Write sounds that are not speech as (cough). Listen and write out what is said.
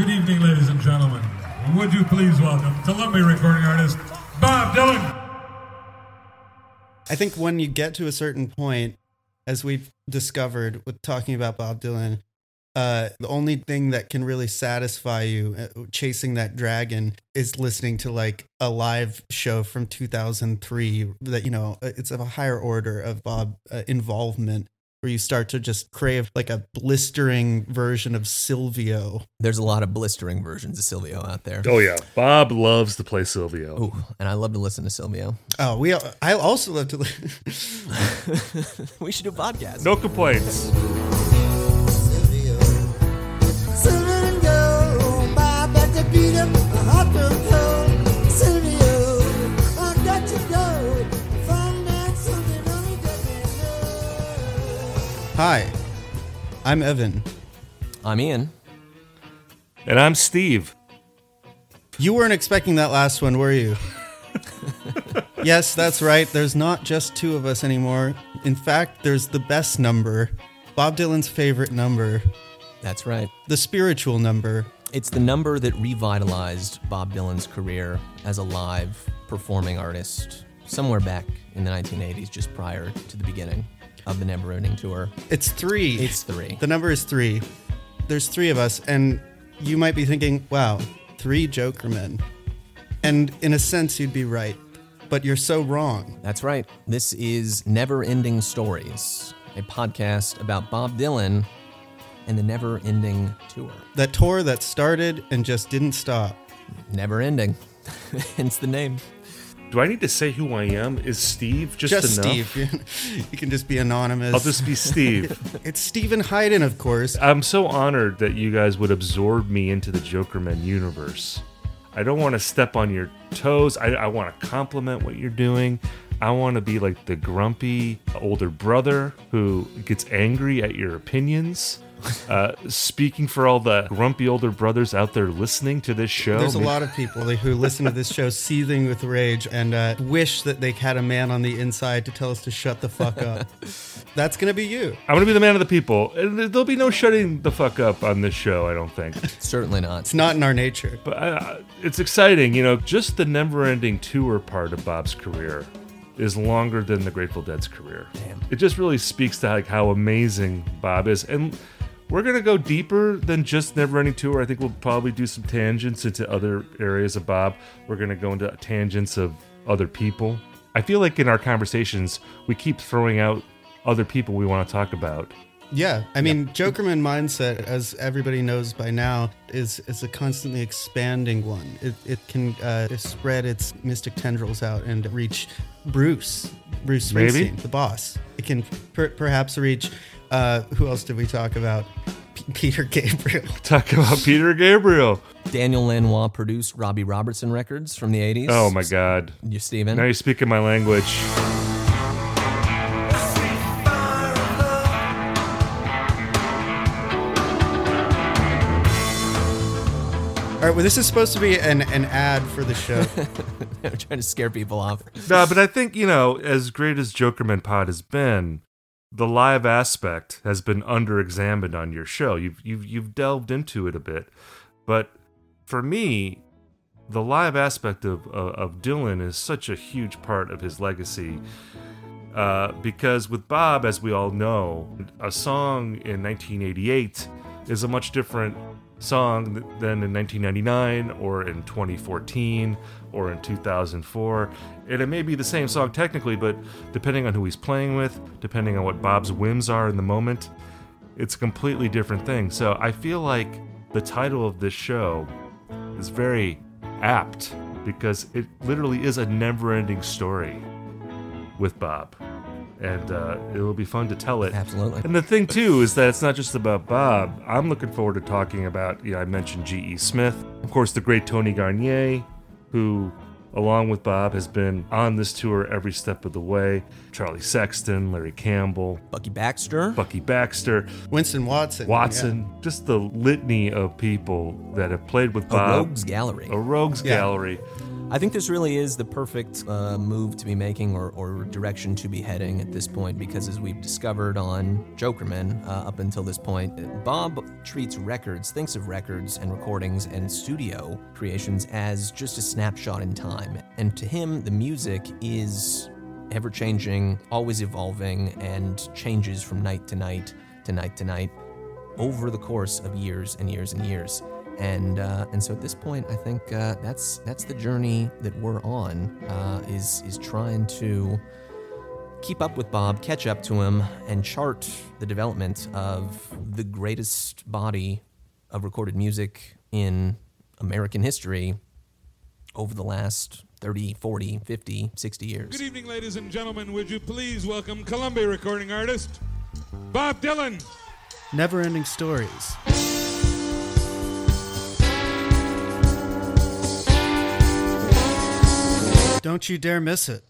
Good evening, ladies and gentlemen. Would you please welcome Columbia recording artist Bob Dylan? I think when you get to a certain point, as we've discovered with talking about Bob Dylan, uh, the only thing that can really satisfy you uh, chasing that dragon is listening to like a live show from 2003 that you know it's of a higher order of bob uh, involvement where you start to just crave like a blistering version of silvio There's a lot of blistering versions of Silvio out there. Oh yeah, Bob loves to play Silvio. Ooh, and I love to listen to Silvio. oh we i also love to li- (laughs) (laughs) we should do a podcast. No complaints. Hi i'm evan I'm Ian. And I'm Steve. You weren't expecting that last one, were you? (laughs) yes, that's right. There's not just two of us anymore. In fact, there's the best number, Bob Dylan's favorite number, That's right. the spiritual number. It's the number that revitalized Bob Dylan's career as a live performing artist somewhere back in the 1980s, just prior to the beginning of the Never Ending Tour. It's three. It's three. the number is three. There's three of us, and you might be thinking, wow, three Jokermen. And in a sense, you'd be right, but you're so wrong. That's right. This is Never Ending Stories, a podcast about Bob Dylan and the Never Ending Tour. That tour that started and just didn't stop. Never Ending, (laughs) hence the name. Do I need to say who I am? Is Steve just, Just enough? Steve. (laughs) you can just be anonymous. I'll just be Steve. (laughs) It's Steven Hyden, of course. I'm so honored that you guys would absorb me into the Jokerman universe. I don't want to step on your toes. I, I want to compliment what you're doing. I want to be like the grumpy older brother who gets angry at your opinions. Uh, speaking for all the grumpy older brothers out there listening to this show, There's a lot of people who listen to this show (laughs) seething with rage and uh, wish that they had a man on the inside to tell us to shut the fuck up. (laughs) That's going to be you. I'm gonna be the man of the people. And There'll be no shutting the fuck up on this show. I don't think. (laughs) Certainly not. It's not in our nature. But uh, it's exciting, you know. Just the never-ending tour part of Bob's career is longer than the Grateful Dead's career. Damn. It just really speaks to like how amazing Bob is, and we're gonna go deeper than just never-ending tour. I think we'll probably do some tangents into other areas of Bob. We're gonna go into tangents of other people. I feel like in our conversations we keep throwing out other people we want to talk about. Yeah, I mean, Jokerman mindset, as everybody knows by now, is is a constantly expanding one. It, it can uh, spread its mystic tendrils out and reach Bruce, Bruce Maybe. The boss. It can per- perhaps reach. Uh, who else did we talk about? P- Peter Gabriel. (laughs) Talk about Peter Gabriel. Daniel Lanois produced Robbie Robertson records from the 80s. Oh my God! You, Steven? Now you're speaking my language. All right, well, this is supposed to be an, an ad for the show. (laughs) I'm trying to scare people off. No, but I think you know, as great as Jokerman Pod has been, the live aspect has been under-examined on your show. You've you've you've delved into it a bit, but for me, the live aspect of of, of Dylan is such a huge part of his legacy. Uh, because with Bob, as we all know, a song in 1988 is a much different song th- than in 1999 or in 2014 or in 2004. And it may be the same song technically, but depending on who he's playing with, depending on what Bob's whims are in the moment, it's a completely different thing. So I feel like the title of this show is very apt because it literally is a never ending story with Bob. And uh, it'll be fun to tell it. Absolutely. And the thing too is that it's not just about Bob. I'm looking forward to talking about. You know, I mentioned G.E. Smith, of course, the great Tony Garnier, who, along with Bob, has been on this tour every step of the way. Charlie Sexton, Larry Campbell, Bucky Baxter. Bucky Baxter, Winston Watson. Watson, just the litany of people that have played with Bob. a rogues gallery. A rogues Yeah. gallery. I think this really is the perfect uh, move to be making or, or, direction to be heading at this point because, as we've discovered on Jokerman uh, up until this point, Bob treats records, thinks of records and recordings and studio creations as just a snapshot in time. And to him, the music is ever changing, always evolving, and changes from night to night to night to night over the course of years and years and years and uh, and so at this point, I think uh, that's that's the journey that we're on uh, is is trying to keep up with Bob, catch up to him, and chart the development of the greatest body of recorded music in American history over the last 30, 40, 50, 60 years. Good evening, ladies and gentlemen. Would you please welcome Columbia recording artist Bob Dylan? Never ending stories. Don't you dare miss it.